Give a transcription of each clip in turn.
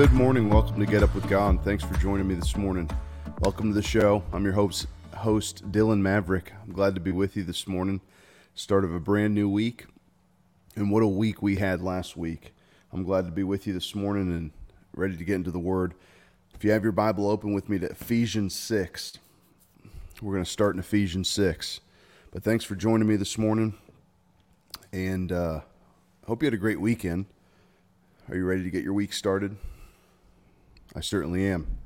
good morning. Welcome to Get Up with God. Thanks for joining me this morning. Welcome to the show. I'm your host, host Dylan Maverick. I'm glad to be with you this morning. Start of a brand new week. And what a week we had last week. I'm glad to be with you this morning and ready to get into the Word. If you have your Bible open with me to Ephesians 6, we're going to start in Ephesians 6. But thanks for joining me this morning. And uh, hope you had a great weekend. Are you ready to get your week started? I certainly am.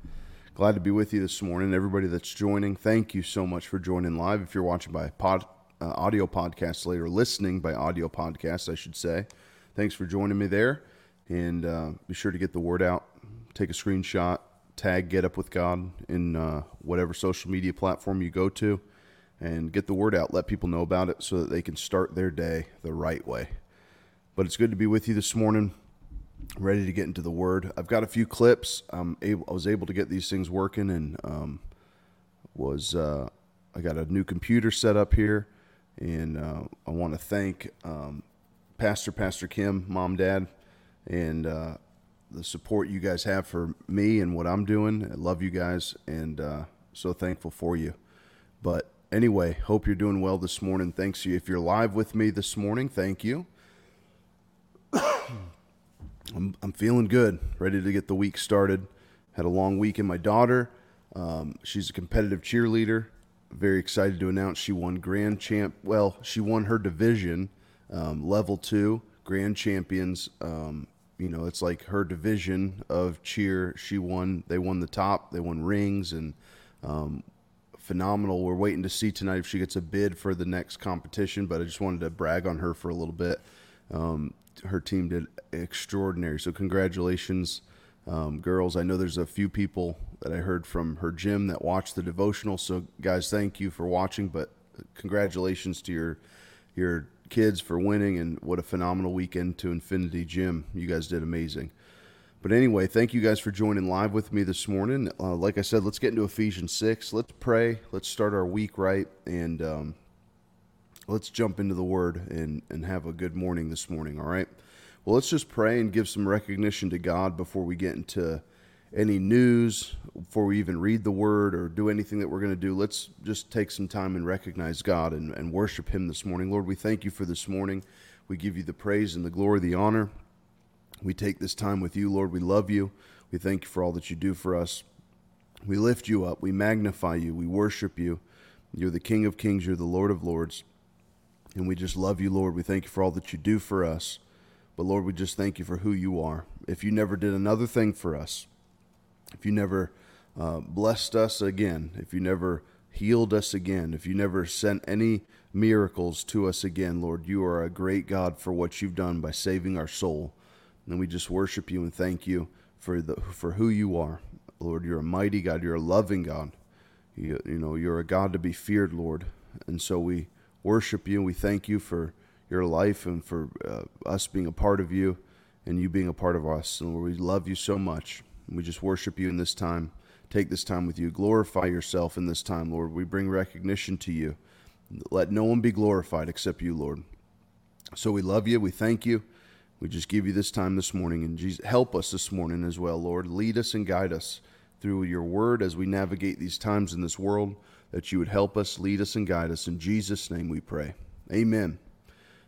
Glad to be with you this morning. Everybody that's joining, thank you so much for joining live. If you're watching by pod, uh, audio podcast later, listening by audio podcast, I should say, thanks for joining me there. And uh, be sure to get the word out. Take a screenshot, tag Get Up with God in uh, whatever social media platform you go to, and get the word out. Let people know about it so that they can start their day the right way. But it's good to be with you this morning ready to get into the word. I've got a few clips. I'm able, I was able to get these things working and um, was uh, I got a new computer set up here, and uh, I want to thank um, Pastor Pastor Kim, Mom, Dad, and uh, the support you guys have for me and what I'm doing. I love you guys, and uh, so thankful for you. But anyway, hope you're doing well this morning. Thanks you. If you're live with me this morning, thank you. I'm, I'm feeling good, ready to get the week started. Had a long week in my daughter. Um, she's a competitive cheerleader. Very excited to announce she won grand champ. Well, she won her division, um, level two, grand champions. Um, you know, it's like her division of cheer. She won. They won the top. They won rings and um, phenomenal. We're waiting to see tonight if she gets a bid for the next competition. But I just wanted to brag on her for a little bit. Um, her team did extraordinary. So congratulations, um, girls. I know there's a few people that I heard from her gym that watched the devotional. So guys, thank you for watching. But congratulations to your your kids for winning and what a phenomenal weekend to Infinity Gym. You guys did amazing. But anyway, thank you guys for joining live with me this morning. Uh, like I said, let's get into Ephesians 6. Let's pray. Let's start our week right. And um, let's jump into the word and, and have a good morning this morning, all right? Well, let's just pray and give some recognition to God before we get into any news, before we even read the word or do anything that we're going to do. Let's just take some time and recognize God and, and worship Him this morning. Lord, we thank you for this morning. We give you the praise and the glory, the honor. We take this time with you, Lord. We love you. We thank you for all that you do for us. We lift you up. We magnify you. We worship you. You're the King of Kings. You're the Lord of Lords. And we just love you, Lord. We thank you for all that you do for us. But Lord, we just thank you for who you are. If you never did another thing for us, if you never uh, blessed us again, if you never healed us again, if you never sent any miracles to us again, Lord, you are a great God for what you've done by saving our soul. And we just worship you and thank you for the for who you are. Lord, you're a mighty God, you're a loving God. You, you know, you're a God to be feared, Lord. And so we worship you. We thank you for your life and for uh, us being a part of you and you being a part of us. And we love you so much. We just worship you in this time. Take this time with you. Glorify yourself in this time, Lord. We bring recognition to you. Let no one be glorified except you, Lord. So we love you. We thank you. We just give you this time this morning. And Jesus, help us this morning as well, Lord. Lead us and guide us through your word as we navigate these times in this world that you would help us, lead us, and guide us. In Jesus' name we pray. Amen.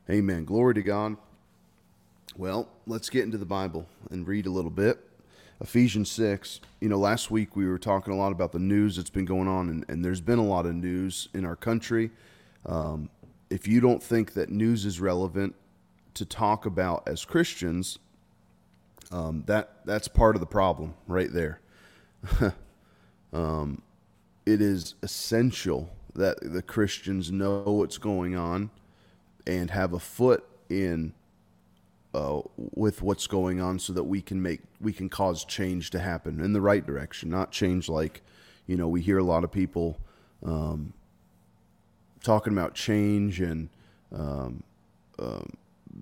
Amen. Glory to God. Well, let's get into the Bible and read a little bit. Ephesians 6. You know, last week we were talking a lot about the news that's been going on, and, and there's been a lot of news in our country. Um, if you don't think that news is relevant to talk about as Christians, um, that that's part of the problem right there. um, it is essential that the Christians know what's going on and have a foot in uh, with what's going on so that we can make we can cause change to happen in the right direction not change like you know we hear a lot of people um, talking about change and um, um,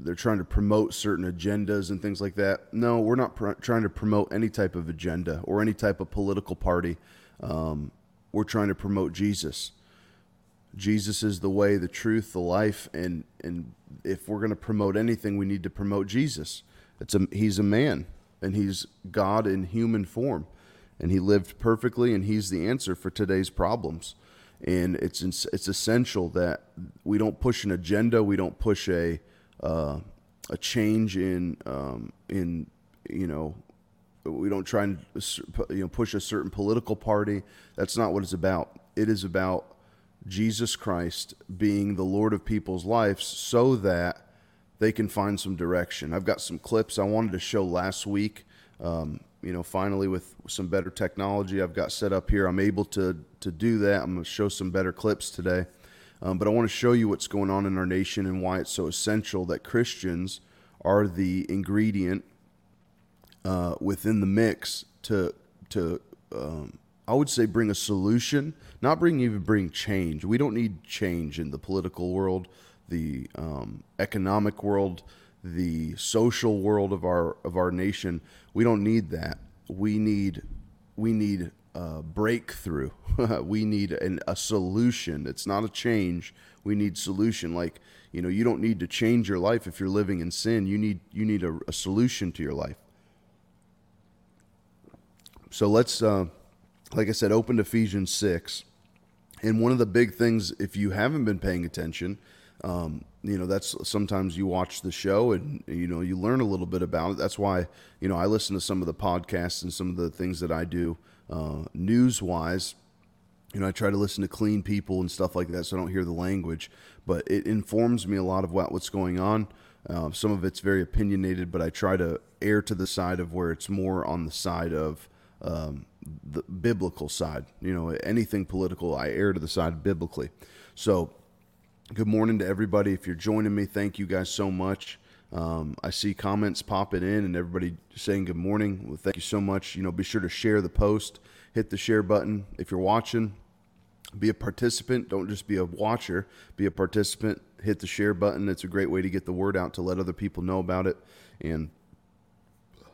they're trying to promote certain agendas and things like that. No we're not pr- trying to promote any type of agenda or any type of political party. Um, we're trying to promote Jesus. Jesus is the way, the truth, the life, and and if we're going to promote anything, we need to promote Jesus. It's a he's a man. and he's God in human form, and he lived perfectly, and he's the answer for today's problems. And it's it's essential that we don't push an agenda, we don't push a uh, a change in um, in you know we don't try and you know push a certain political party. That's not what it's about. It is about Jesus Christ being the Lord of people's lives, so that they can find some direction. I've got some clips I wanted to show last week. Um, you know, finally with some better technology I've got set up here, I'm able to to do that. I'm going to show some better clips today. Um, but I want to show you what's going on in our nation and why it's so essential that Christians are the ingredient uh, within the mix to to um, I would say bring a solution, not bring even bring change. We don't need change in the political world the um, economic world, the social world of our of our nation. We don't need that. We need we need a breakthrough. we need an, a solution. It's not a change. We need solution. Like you know, you don't need to change your life if you're living in sin. You need you need a, a solution to your life. So let's, uh, like I said, open Ephesians six. And one of the big things, if you haven't been paying attention, um, you know that's sometimes you watch the show and you know you learn a little bit about it. That's why you know i listen to some of the podcasts and some of the things that i do uh, news wise you know i try to listen to clean people and stuff like that so i don't hear the language. But it informs me a lot of what, what's going on. Uh, some of it's very opinionated but i try to err to the side of where it's more on the side of um, the biblical side you know anything political i err to the side biblically so Good morning to everybody. If you're joining me, thank you guys so much. Um, I see comments popping in and everybody saying good morning. Well, thank you so much. You know, be sure to share the post, hit the share button. If you're watching, be a participant. Don't just be a watcher, be a participant. Hit the share button. It's a great way to get the word out to let other people know about it. And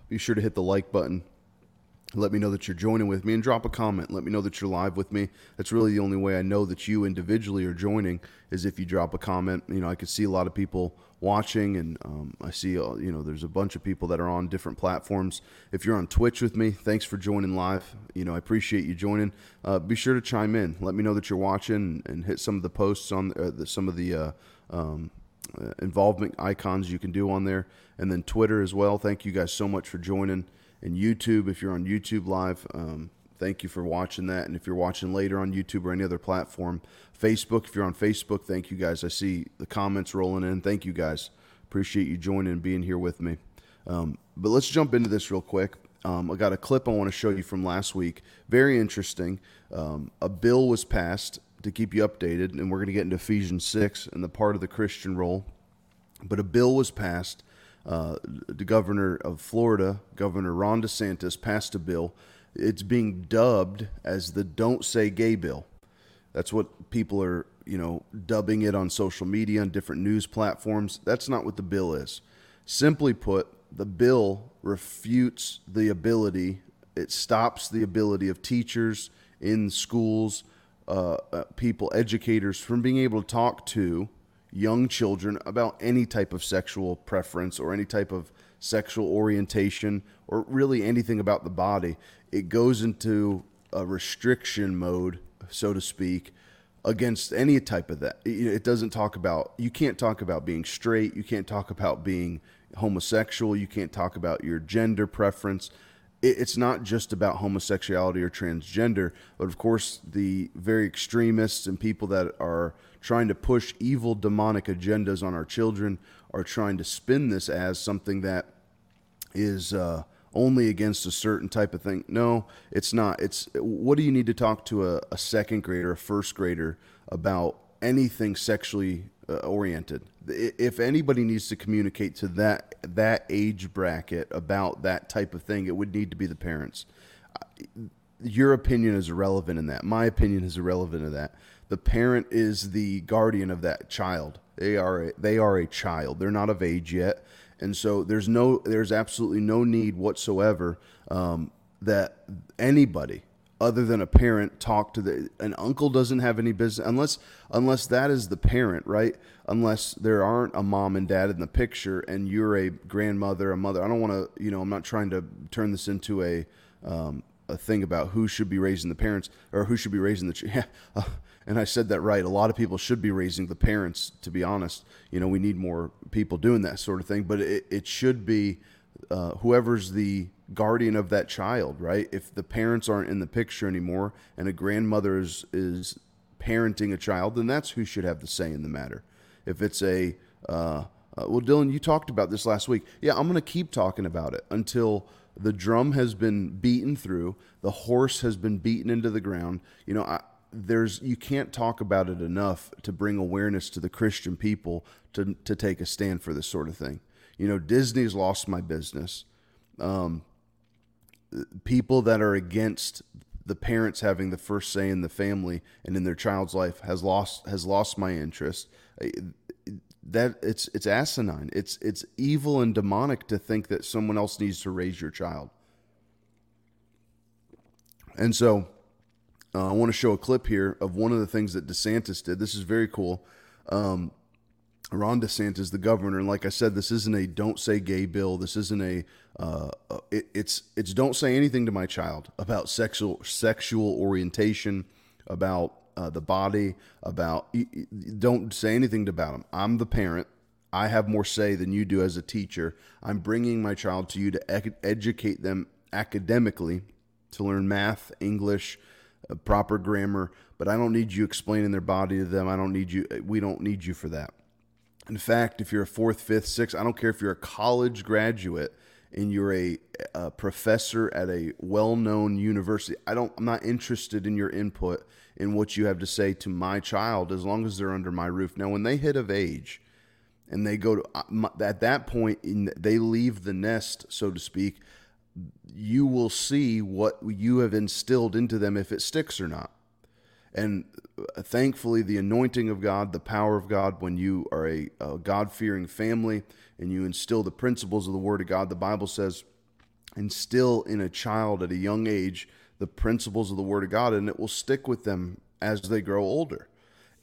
be sure to hit the like button let me know that you're joining with me and drop a comment. Let me know that you're live with me. That's really the only way I know that you individually are joining is if you drop a comment. You know, I could see a lot of people watching, and um, I see, uh, you know, there's a bunch of people that are on different platforms. If you're on Twitch with me, thanks for joining live. You know, I appreciate you joining. Uh, be sure to chime in. Let me know that you're watching and hit some of the posts on uh, the, some of the uh, um, uh, involvement icons you can do on there. And then Twitter as well. Thank you guys so much for joining and YouTube. If you're on YouTube Live, um, thank you for watching that. And if you're watching later on YouTube or any other platform, Facebook, if you're on Facebook, thank you guys. I see the comments rolling in. Thank you guys. Appreciate you joining and being here with me. Um, but let's jump into this real quick. Um, I got a clip I want to show you from last week. Very interesting. Um, a bill was passed to keep you updated, and we're going to get into Ephesians 6 and the part of the Christian role. But a bill was passed uh, the governor of Florida, Governor Ron DeSantis, passed a bill. It's being dubbed as the "Don't Say Gay" bill. That's what people are, you know, dubbing it on social media and different news platforms. That's not what the bill is. Simply put, the bill refutes the ability. It stops the ability of teachers in schools, uh, uh, people, educators from being able to talk to young children about any type of sexual preference or any type of sexual orientation or really anything about the body. It goes into a restriction mode, so to speak, against any type of that. It doesn't talk about, you can't talk about being straight, you can't talk about being homosexual, you can't talk about your gender preference it's not just about homosexuality or transgender, but of course, the very extremists and people that are trying to push evil demonic agendas on our children are trying to spin this as something that is uh, only against a certain type of thing. No, it's not. It's what do you need to talk to a, a second grader, a first grader about anything sexually uh, oriented? If anybody needs to communicate to that that age bracket about that type of thing, it would need to be the parents. Your opinion is irrelevant in that. My opinion is irrelevant in that the parent is the guardian of that child. They are a, they are a child. They're not of age yet, and so there's no there's absolutely no need whatsoever um, that anybody other than a parent talk to the an uncle doesn't have any business unless unless that is the parent right? Unless there aren't a mom and dad in the picture and you're a grandmother a mother. I don't want to you know i'm not trying to turn this into a um, a thing about who should be raising the parents or who should be raising the yeah, uh, and i said that right. A lot of people should be raising the parents to be honest. You know we need more people doing that sort of thing but it, it should be uh, whoever's the guardian of that child, right? If the parents aren't in the picture anymore and a grandmother is, is parenting a child, then that's who should have the say in the matter. If it's a, uh, uh, well, Dylan, you talked about this last week. Yeah, I'm going to keep talking about it until the drum has been beaten through, the horse has been beaten into the ground. You know, I, there's you can't talk about it enough to bring awareness to the Christian people to to take a stand for this sort of thing. You know, Disney's lost my business. Um, people that are against the parents having the first say in the family and in their child's life has lost has lost my interest that it's it's asinine it's it's evil and demonic to think that someone else needs to raise your child and so uh, I want to show a clip here of one of the things that DeSantis did. This is very cool. Um, Ron DeSantis, the governor, and like I said, this isn't a "don't say gay" bill. This isn't a uh, uh, it, it's it's don't say anything to my child about sexual sexual orientation, about uh, the body, about don't say anything about them. I'm the parent. I have more say than you do as a teacher. I'm bringing my child to you to ed- educate them academically, to learn math, English, uh, proper grammar. But I don't need you explaining their body to them. I don't need you. We don't need you for that. In fact, if you're a fourth, fifth, sixth, I don't care if you're a college graduate and you're a, a professor at a well-known university. I don't. I'm not interested in your input in what you have to say to my child as long as they're under my roof. Now, when they hit of age, and they go to uh, at that point, in, they leave the nest, so to speak. You will see what you have instilled into them if it sticks or not. And uh, thankfully, the anointing of God, the power of God, when you are a, a God fearing family and you instill the principles of the Word of God, the Bible says, instill in a child at a young age the principles of the Word of God, and it will stick with them as they grow older.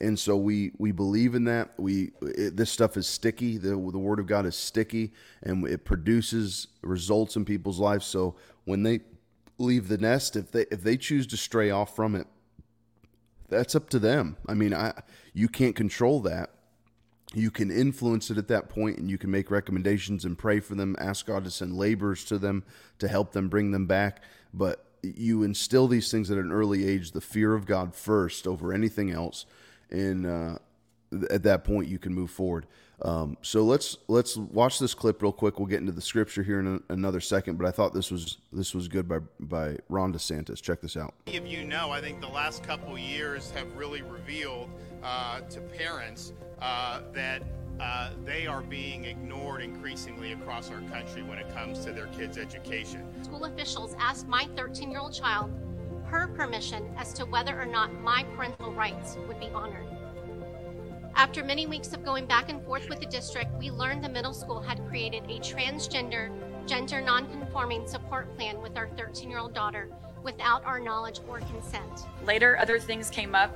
And so we we believe in that. We it, this stuff is sticky. The the Word of God is sticky, and it produces results in people's lives. So when they leave the nest, if they if they choose to stray off from it, that's up to them. I mean, I you can't control that. You can influence it at that point and you can make recommendations and pray for them, ask God to send laborers to them to help them bring them back, but you instill these things at an early age, the fear of God first over anything else, and uh, at that point you can move forward. Um, so let's let's watch this clip real quick. We'll get into the scripture here in a, another second, but I thought this was this was good by by Ron DeSantis. Check this out. Many of you know, I think the last couple years have really revealed uh, to parents uh, that uh, they are being ignored increasingly across our country when it comes to their kids' education. School officials asked my 13-year-old child her permission as to whether or not my parental rights would be honored. After many weeks of going back and forth with the district, we learned the middle school had created a transgender, gender nonconforming support plan with our 13 year old daughter without our knowledge or consent. Later, other things came up,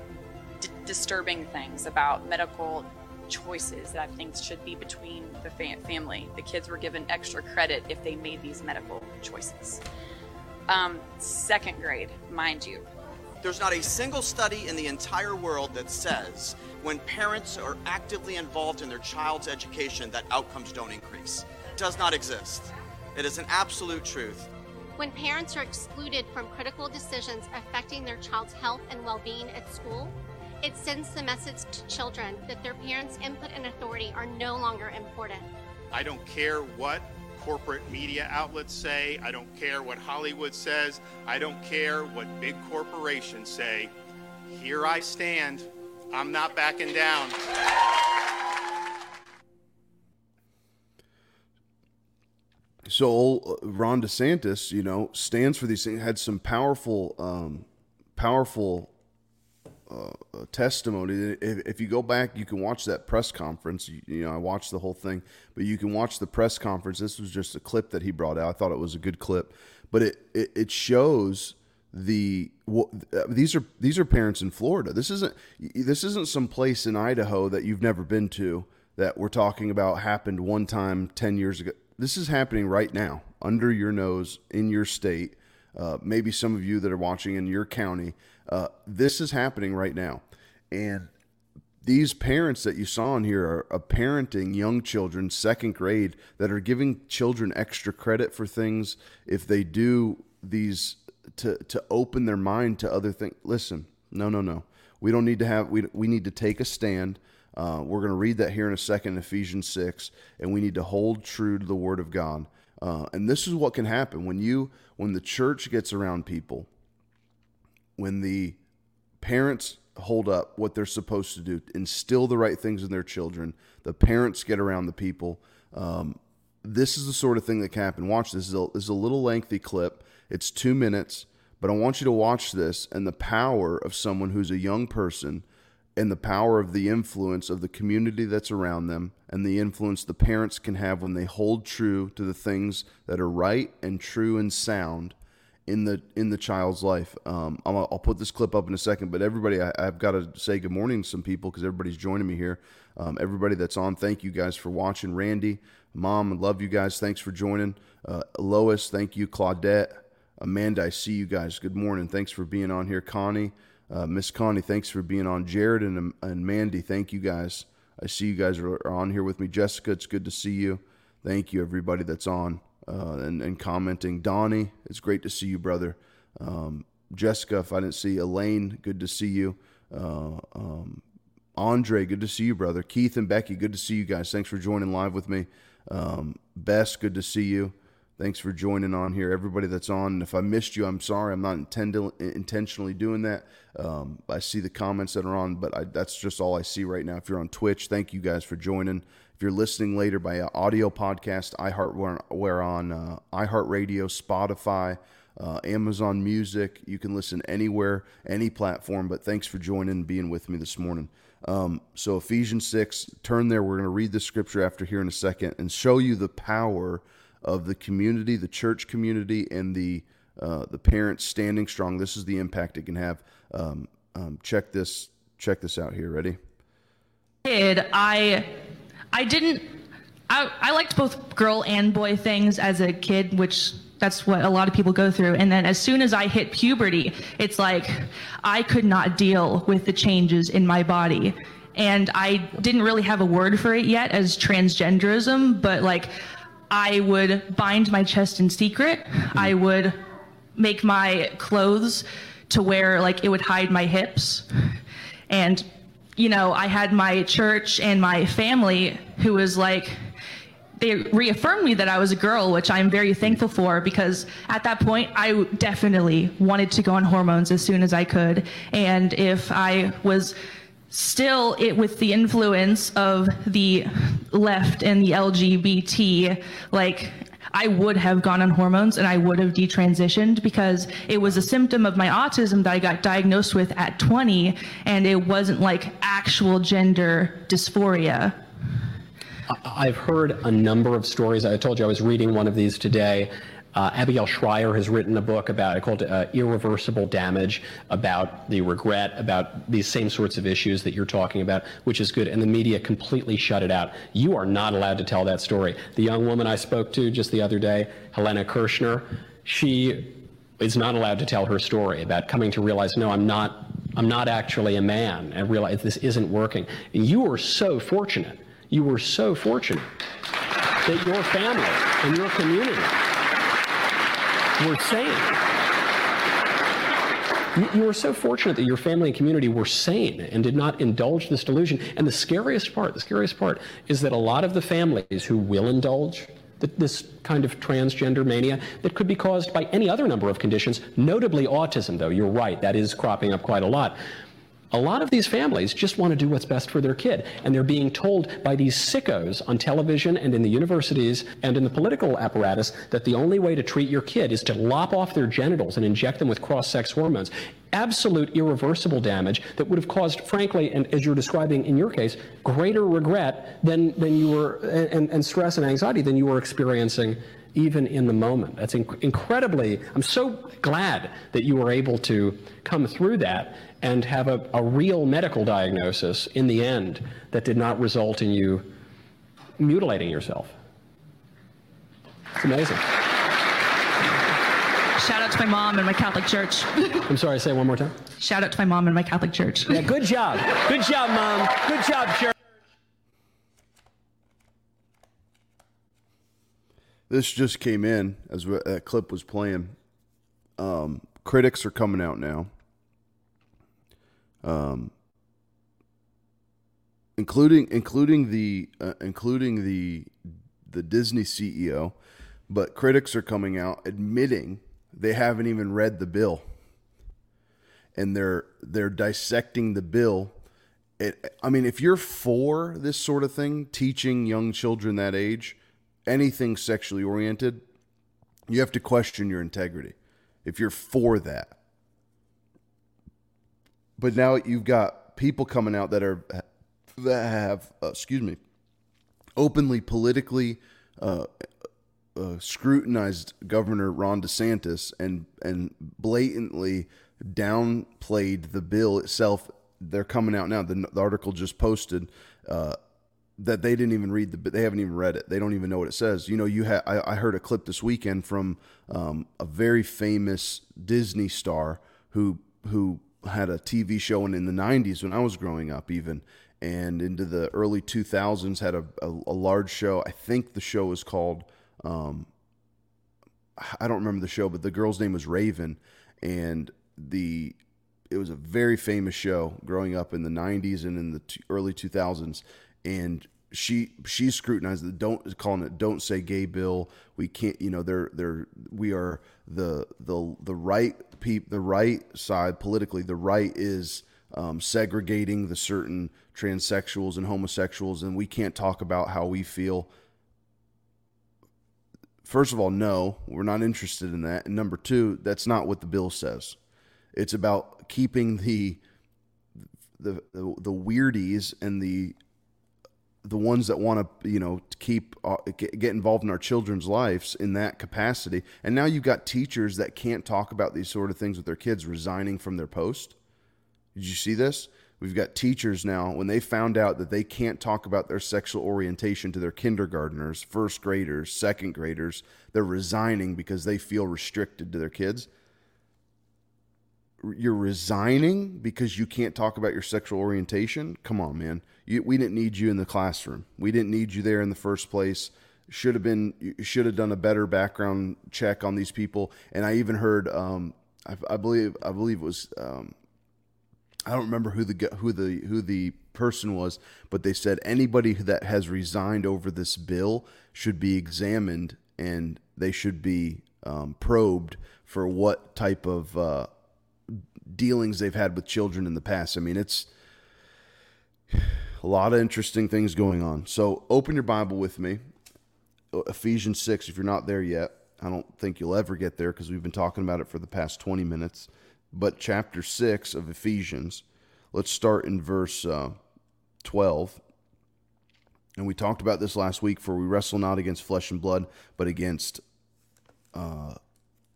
d- disturbing things about medical choices that I think should be between the fam- family. The kids were given extra credit if they made these medical choices. Um, second grade, mind you, there's not a single study in the entire world that says when parents are actively involved in their child's education that outcomes don't increase. It does not exist. It is an absolute truth. When parents are excluded from critical decisions affecting their child's health and well being at school, it sends the message to children that their parents' input and authority are no longer important. I don't care what corporate media outlets say. I don't care what Hollywood says. I don't care what big corporations say. Here I stand. I'm not backing down. So uh, Ron DeSantis, you know, stands for these things. Had some powerful, um, powerful uh, testimony. If, if, you go back, you can watch that press conference. You, you, know, I watched the whole thing, but you can watch the press conference. This was just a clip that he brought out. I thought it was a good clip, but it it, it shows the wh- uh, these are these are parents in Florida. This isn't this isn't some place in Idaho that you've never been to that we're talking about happened one time 10 years ago. This is happening right now under your nose in your state. Uh, maybe some of you that are watching in your county. Uh, this is happening right now. And these parents that you saw in here are, are parenting young children, second grade, that are giving children extra credit for things if they do these to to open their mind to other things. Listen, no, no, no. We don't need to have. We we need to take a stand. Uh, we're going to read that here in a second, Ephesians six, and we need to hold true to the Word of God. Uh, and this is what can happen when you when the church gets around people, when the parents hold up what they're supposed to do, instill the right things in their children. The parents get around the people. Um, this is the sort of thing that can happen. Watch this. Is, a, this is a little lengthy clip. It's two minutes, but I want you to watch this and the power of someone who's a young person and the power of the influence of the community that's around them and the influence the parents can have when they hold true to the things that are right and true and sound in the in the child's life. Um, I'll, I'll, put this clip up in a second, but everybody, I, have got to say good morning to some people because everybody's joining me here. Um, everybody that's on, thank you guys for watching. Randy, Mom, I love you guys. Thanks for joining. Uh, Lois, thank you. Claudette, Amanda, I see you guys. Good morning. Thanks for being on here. Connie, uh, Miss Connie, thanks for being on. Jared and, and Mandy, thank you guys. I see you guys are, are on here with me. Jessica, it's good to see you. Thank you, everybody that's on uh, and, and commenting. Donnie, it's great to see you, brother. Um, Jessica, if I didn't see Elaine, good to see you. Uh, um, Andre, good to see you, brother. Keith and Becky, good to see you guys. Thanks for joining live with me. Um, Bess, good to see you. Thanks for joining on here. Everybody that's on, if I missed you, I'm sorry. I'm not intend- intentionally doing that. Um, I see the comments that are on, but I, that's just all I see right now. If you're on Twitch, thank you guys for joining. You're listening later by audio podcast, iHeart, we're on uh, iHeartRadio, Spotify, uh, Amazon Music. You can listen anywhere, any platform. But thanks for joining and being with me this morning. Um, so Ephesians six, turn there. We're going to read the scripture after here in a second and show you the power of the community, the church community, and the uh, the parents standing strong. This is the impact it can have. Um, um, check this. Check this out here. Ready? Kid, I I didn't. I, I liked both girl and boy things as a kid, which that's what a lot of people go through. And then as soon as I hit puberty, it's like I could not deal with the changes in my body. And I didn't really have a word for it yet as transgenderism, but like I would bind my chest in secret. I hmm. would make my clothes to where like it would hide my hips. And you know, I had my church and my family who was like, they reaffirmed me that I was a girl, which I'm very thankful for because at that point I definitely wanted to go on hormones as soon as I could. And if I was still it with the influence of the left and the LGBT, like I would have gone on hormones and I would have detransitioned because it was a symptom of my autism that I got diagnosed with at 20 and it wasn't like actual gender dysphoria. I've heard a number of stories. I told you I was reading one of these today uh, Abigail Shrier has written a book about it called uh, Irreversible Damage, about the regret, about these same sorts of issues that you're talking about, which is good. And the media completely shut it out. You are not allowed to tell that story. The young woman I spoke to just the other day, Helena Kerschner, she is not allowed to tell her story about coming to realize, no, I'm not, I'm not actually a man, and realize this isn't working. And you were so fortunate. You were so fortunate that your family and your community were sane. You, were so fortunate that your family and community were sane and did not indulge this delusion. And the scariest part, the scariest part, is that a lot of the families who will indulge this kind of transgender mania that could be caused by any other number of conditions, notably autism, though. You're right, that is cropping up quite a lot a lot of these families just want to do what's best for their kid. And they're being told by these sickos on television and in the universities and in the political apparatus that the only way to treat your kid is to lop off their genitals and inject them with cross sex hormones. Absolute irreversible damage that would have caused, frankly, and as you're describing in your case, greater regret than, than you were, and, and stress and anxiety than you were experiencing even in the moment. That's inc- incredibly, I'm so glad that you were able to come through that and have a, a real medical diagnosis in the end that did not result in you mutilating yourself. It's amazing. Shout out to my mom and my Catholic church. I'm sorry, say it one more time. Shout out to my mom and my Catholic church. Yeah, good job. Good job, Mom. Good job, Church. This just came in as that clip was playing. Um, critics are coming out now, um, including including the uh, including the the Disney CEO, but critics are coming out admitting they haven't even read the bill, and they're they're dissecting the bill. It, I mean, if you're for this sort of thing, teaching young children that age anything sexually oriented, you have to question your integrity if you're for that. But now you've got people coming out that are that have, uh, excuse me, openly politically uh, uh, scrutinized Governor Ron DeSantis and and blatantly downplayed the bill itself. They're coming out now. The, the article just posted uh, that they didn't even read the. They haven't even read it. They don't even know what it says. You know, you had. I, I heard a clip this weekend from um, a very famous Disney star who who had a TV show in, in the '90s when I was growing up, even and into the early 2000s had a, a, a large show. I think the show was called. Um, I don't remember the show, but the girl's name was Raven, and the it was a very famous show growing up in the 90s and in the t- early 2000s and she she scrutinized the don't calling it don't say gay bill. We can't you know they're they're we are the the the right peop the right side politically. The right is um, segregating the certain transsexuals and homosexuals and we can't talk about how we feel. First of all no we're not interested in that. And number two that's not what the bill says. It's about keeping the the the, the weirdies and the the ones that want to you know keep uh, get, get involved in our children's lives in that capacity. And now you've got teachers that can't talk about these sort of things with their kids resigning from their post. Did you see this? We've got teachers now when they found out that they can't talk about their sexual orientation to their kindergartners first graders second graders they're resigning because they feel restricted to their kids you're resigning because you can't talk about your sexual orientation? Come on man. You, we didn't need you in the classroom. We didn't need you there in the first place. Should have been should have done a better background check on these people. And i even heard um, I, I believe i believe it was um, i don't remember who the who the who the person was but they said anybody that has resigned over this bill should be examined and they should be um, probed for what type of uh, dealings they've had with children in the past. I mean, it's a lot of interesting things going on. So open your Bible with me. Ephesians 6, if you're not there yet. I don't think you'll ever get there because we've been talking about it for the past 20 minutes. But chapter 6 of Ephesians, let's start in verse uh, 12. And we talked about this last week for we wrestle not against flesh and blood, but against uh,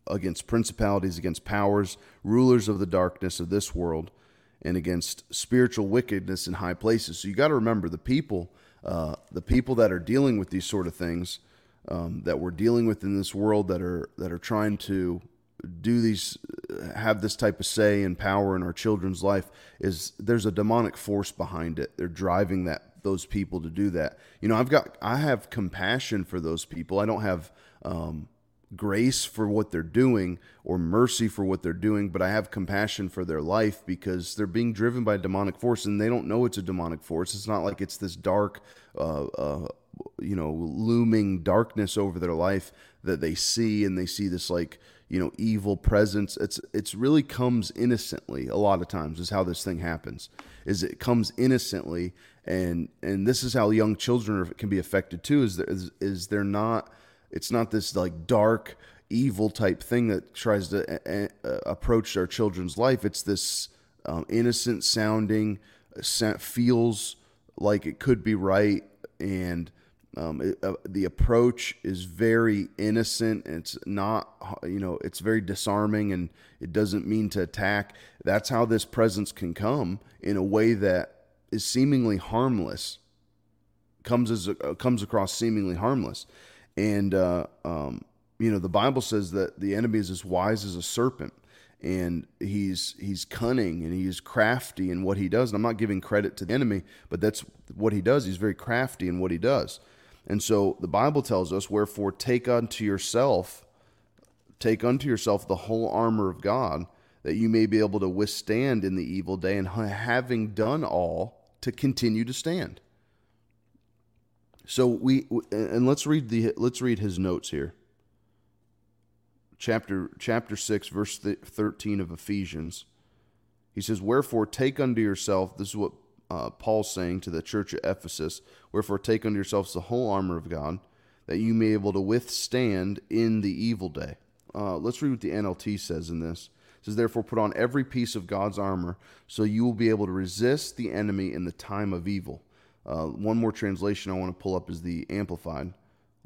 against principalities, against powers, rulers of the darkness of this world, and against spiritual wickedness in high places. So you got to remember the people, uh, the people that are dealing with these sort of things, um, that we're dealing with in this world, that are that are trying to do these, have this type of say and power in our children's life. Is there's a demonic force behind it? They're driving that those people to do that. You know, I've got I have compassion for those people. I don't have. Um, grace for what they're doing or mercy for what they're doing, but I have compassion for their life because they're being driven by a demonic force and they don't know it's a demonic force. It's not like it's this dark, uh, uh, you know, looming darkness over their life that they see and they see this like, you know, evil presence. It's it's really comes innocently a lot of times is how this thing happens. Is it comes innocently and and this is how young children are, can be affected too is, there, is is they're not it's not this like dark evil type thing that tries to uh, approach our children's life it's this um, innocent sounding feels like it could be right and Um, it, uh, the approach is very innocent. It's not, you know, it's very disarming and it doesn't mean to attack. That's how this presence can come in a way that is seemingly harmless, comes as uh, comes across seemingly harmless, and uh, um, you know the Bible says that the enemy is as wise as a serpent, and he's he's cunning and he's crafty in what he does. And I'm not giving credit to the enemy, but that's what he does. He's very crafty in what he does, and so the Bible tells us, "Wherefore take unto yourself." Take unto yourself the whole armor of God, that you may be able to withstand in the evil day, and having done all, to continue to stand. So we and let's read the let's read his notes here. Chapter chapter 6 verse 13 of Ephesians. He says, "Wherefore take unto yourself, this is what uh, Paul's saying to the church at Ephesus, wherefore take unto yourselves the whole armor of God, that you may be able to withstand in the evil day." Uh, let's read what the NLT says in this It says, Therefore, put on every piece of God's armor, so you will be able to resist the enemy in the time of evil. Uh, one more translation I want to pull up is the Amplified.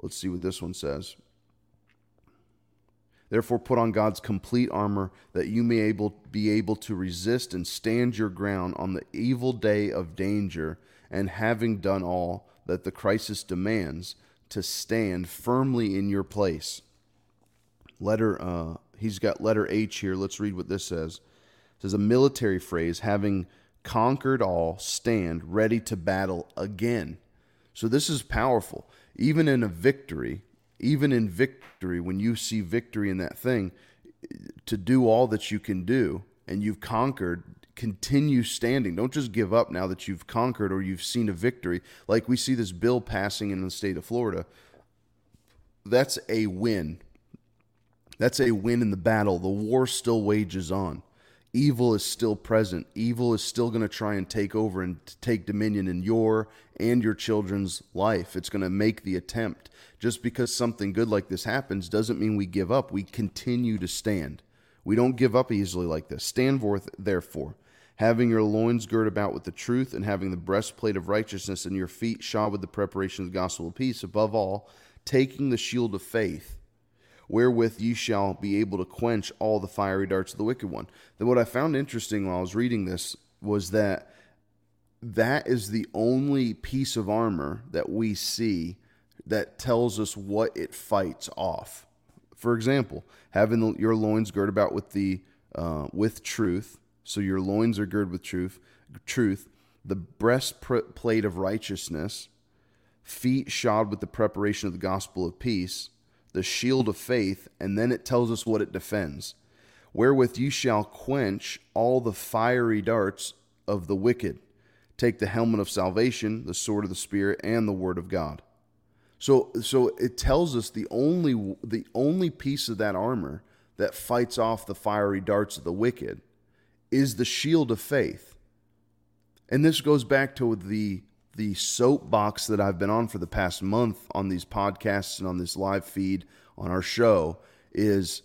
Let's see what this one says. Therefore, put on God's complete armor that you may able, be able to resist and stand your ground on the evil day of danger, and having done all that the crisis demands, to stand firmly in your place. Letter uh, he's got letter H here. Let's read what this says. It says a military phrase, having conquered all, stand ready to battle again. So this is powerful. Even in a victory, even in victory, when you see victory in that thing, to do all that you can do and you've conquered, continue standing. Don't just give up now that you've conquered or you've seen a victory. Like we see this bill passing in the state of Florida. That's a win that's a win in the battle. The war still wages on. Evil is still present. Evil is still going to try and take over and take dominion in your and your children's life. It's going to make the attempt. Just because something good like this happens doesn't mean we give up. We continue to stand. We don't give up easily like this. Stand forth, therefore, having your loins girt about with the truth, and having the breastplate of righteousness, and your feet shod with the preparation of the gospel of peace. Above all, taking the shield of faith wherewith ye shall be able to quench all the fiery darts of the wicked one. Then what I found interesting while I was reading this was that that is the only piece of armor that we see that tells us what it fights off. For example, having your loins girt about with the uh, with truth, so your loins are girded with truth, truth, the breastplate of righteousness, feet shod with the preparation of the gospel of peace, the shield of faith, and then it tells us what it defends. Wherewith you shall quench all the fiery darts of the wicked. Take the helmet of salvation, the sword of the Spirit, and the word of God. So, so it tells us the only the only piece of that armor that fights off the fiery darts of the wicked is the shield of faith. And this goes back to the the soapbox that I've been on for the past month on these podcasts and on this live feed on our show is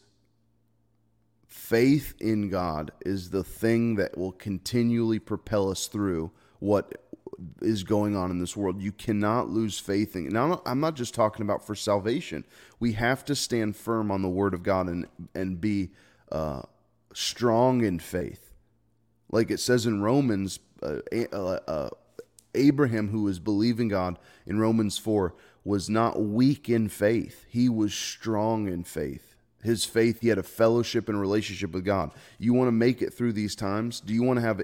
faith in God is the thing that will continually propel us through what is going on in this world. You cannot lose faith in. Now, I'm not just talking about for salvation. We have to stand firm on the Word of God and and be uh, strong in faith, like it says in Romans. Uh, uh, uh Abraham, who was believing God in Romans 4, was not weak in faith. He was strong in faith. His faith, he had a fellowship and relationship with God. You want to make it through these times? Do you want to have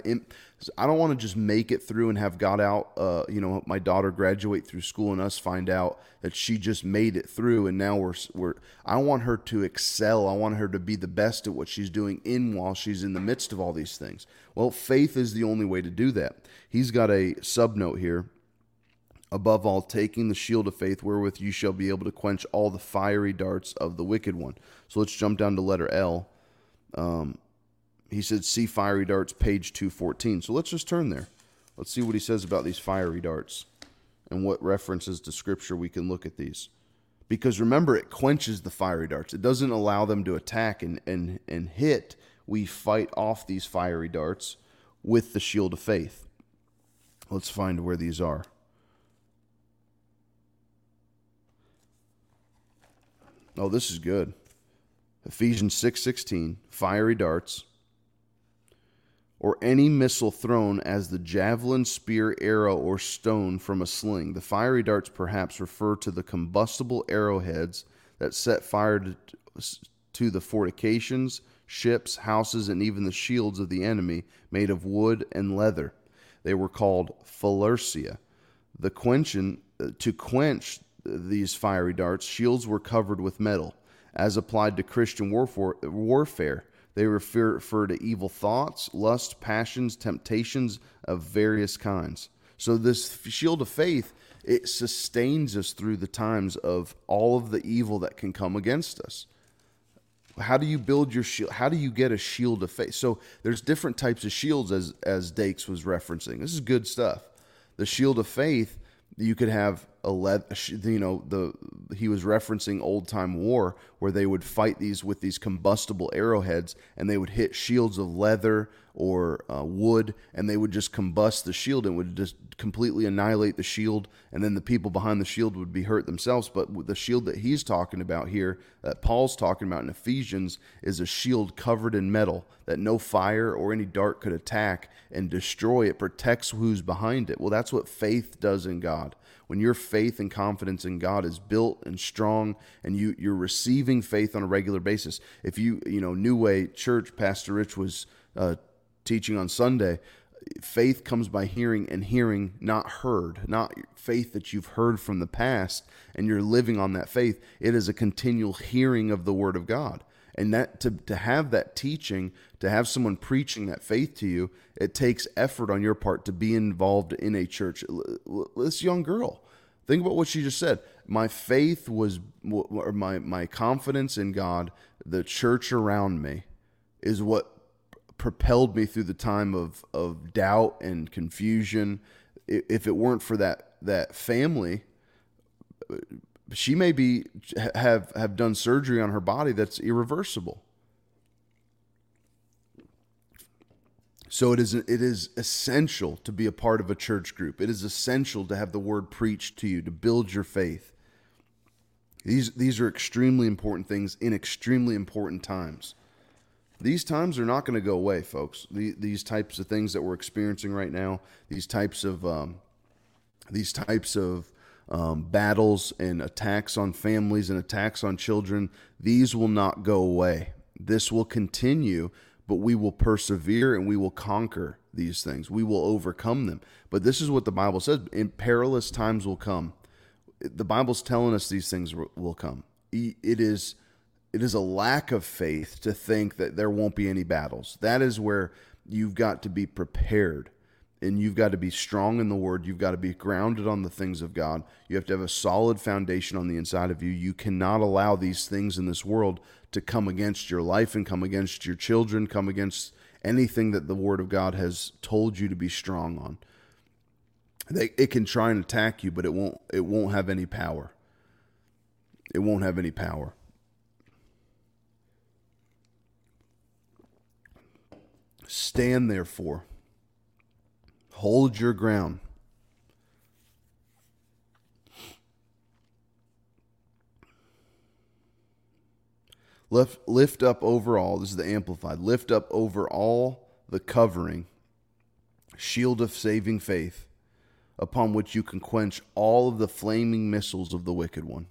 I don't want to just make it through and have God out, uh, you know, my daughter graduate through school and us find out that she just made it through and now we're, we're, I want her to excel. I want her to be the best at what she's doing in while she's in the midst of all these things. Well, faith is the only way to do that. He's got a sub note here. Above all, taking the shield of faith, wherewith you shall be able to quench all the fiery darts of the wicked one. So let's jump down to letter L. Um, he said, see fiery darts, page 214. So let's just turn there. Let's see what he says about these fiery darts and what references to scripture we can look at these. Because remember, it quenches the fiery darts. It doesn't allow them to attack and, and, and hit. We fight off these fiery darts with the shield of faith. Let's find where these are. Oh, this is good. Ephesians 6:16, fiery darts or any missile thrown as the javelin, spear, arrow, or stone from a sling. The fiery darts perhaps refer to the combustible arrowheads that set fire to, to the fortifications, ships, houses, and even the shields of the enemy made of wood and leather. They were called phalaria. The quenching, uh, to quench these fiery darts, shields were covered with metal. As applied to Christian warfare, they refer, refer to evil thoughts, lust, passions, temptations of various kinds. So this shield of faith, it sustains us through the times of all of the evil that can come against us. How do you build your shield? How do you get a shield of faith? So there's different types of shields as as Dakes was referencing. This is good stuff. The shield of faith, you could have a lead, you know, the he was referencing old time war where they would fight these with these combustible arrowheads and they would hit shields of leather or uh, wood and they would just combust the shield and would just completely annihilate the shield and then the people behind the shield would be hurt themselves. But the shield that he's talking about here that Paul's talking about in Ephesians is a shield covered in metal that no fire or any dart could attack and destroy. It protects who's behind it. Well that's what faith does in God when your faith and confidence in God is built and strong and you you're receiving faith on a regular basis. If you you know New Way Church Pastor Rich was uh, teaching on Sunday faith comes by hearing and hearing not heard not faith that you've heard from the past and you're living on that faith. It is a continual hearing of the word of God and that to, to have that teaching to have someone preaching that faith to you it takes effort on your part to be involved in a church. This young girl think about what she just said. My faith was or my my confidence in god the church around me is what propelled me through the time of of doubt and confusion. If it weren't for that that family she may be have have done surgery on her body that's irreversible. So it is it is essential to be a part of a church group. It is essential to have the word preached to you to build your faith. These these are extremely important things in extremely important times. These times are not going to go away, folks. The, these types of things that we're experiencing right now, these types of um, these types of um, battles and attacks on families and attacks on children, these will not go away. This will continue, but we will persevere and we will conquer these things. We will overcome them. But this is what the Bible says in perilous times will come. The Bible's telling us these things will come. It is it is a lack of faith to think that there won't be any battles. That is where you've got to be prepared and you've got to be strong in the word. You've got to be grounded on the things of God. You have to have a solid foundation on the inside of you. You cannot allow these things in this world to come against your life and come against your children, come against anything that the word of God has told you to be strong on. They, it can try and attack you, but it won't it won't have any power. It won't have any power. Stand therefore Hold your ground. Lift, lift up over all, this is the Amplified, lift up over all the covering, shield of saving faith, upon which you can quench all of the flaming missiles of the wicked one.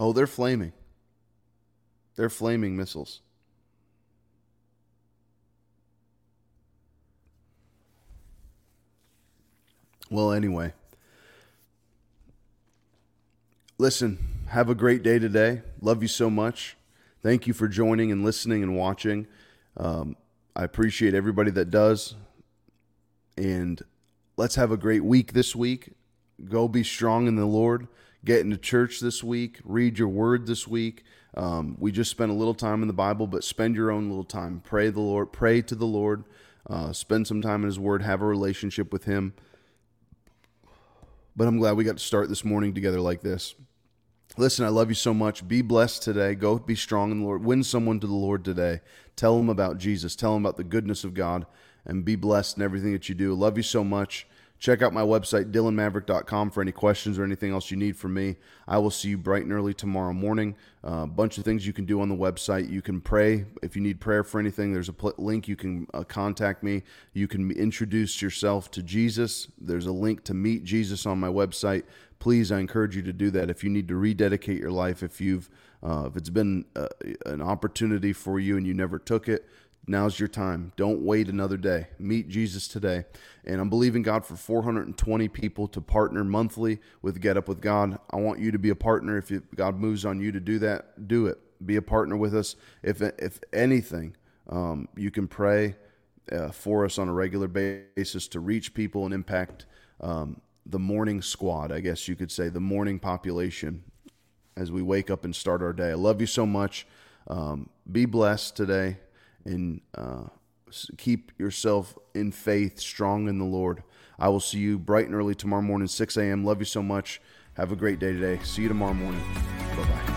Oh, they're flaming. They're flaming missiles. Well, anyway, listen, have a great day today. Love you so much. Thank you for joining and listening and watching. Um, I appreciate everybody that does. And let's have a great week this week. Go be strong in the Lord. Get into church this week. Read your word this week. Um, we just spent a little time in the Bible, but spend your own little time. Pray the Lord. Pray to the Lord. Uh, spend some time in His Word. Have a relationship with Him. But I'm glad we got to start this morning together like this. Listen, I love you so much. Be blessed today. Go be strong in the Lord. Win someone to the Lord today. Tell them about Jesus. Tell them about the goodness of God and be blessed in everything that you do. Love you so much. Check out my website, dylanmaverick.com, for any questions or anything else you need from me. I will see you bright and early tomorrow morning. A uh, bunch of things you can do on the website. You can pray. If you need prayer for anything, there's a pl- link. You can uh, contact me. You can introduce yourself to Jesus. There's a link to meet Jesus on my website. Please, I encourage you to do that. If you need to rededicate your life, if you've uh, if it's been uh, an opportunity for you and you never took it, Now's your time. Don't wait another day. Meet Jesus today. And I'm believing God for 420 people to partner monthly with Get Up with God. I want you to be a partner. If God moves on you to do that, do it. Be a partner with us. If, if anything, um, you can pray uh, for us on a regular basis to reach people and impact um, the morning squad, I guess you could say, the morning population as we wake up and start our day. I love you so much. Um, be blessed today and uh, keep yourself in faith, strong in the Lord. I will see you bright and early tomorrow morning, 6 a.m. Love you so much. Have a great day today. See you tomorrow morning. Bye bye.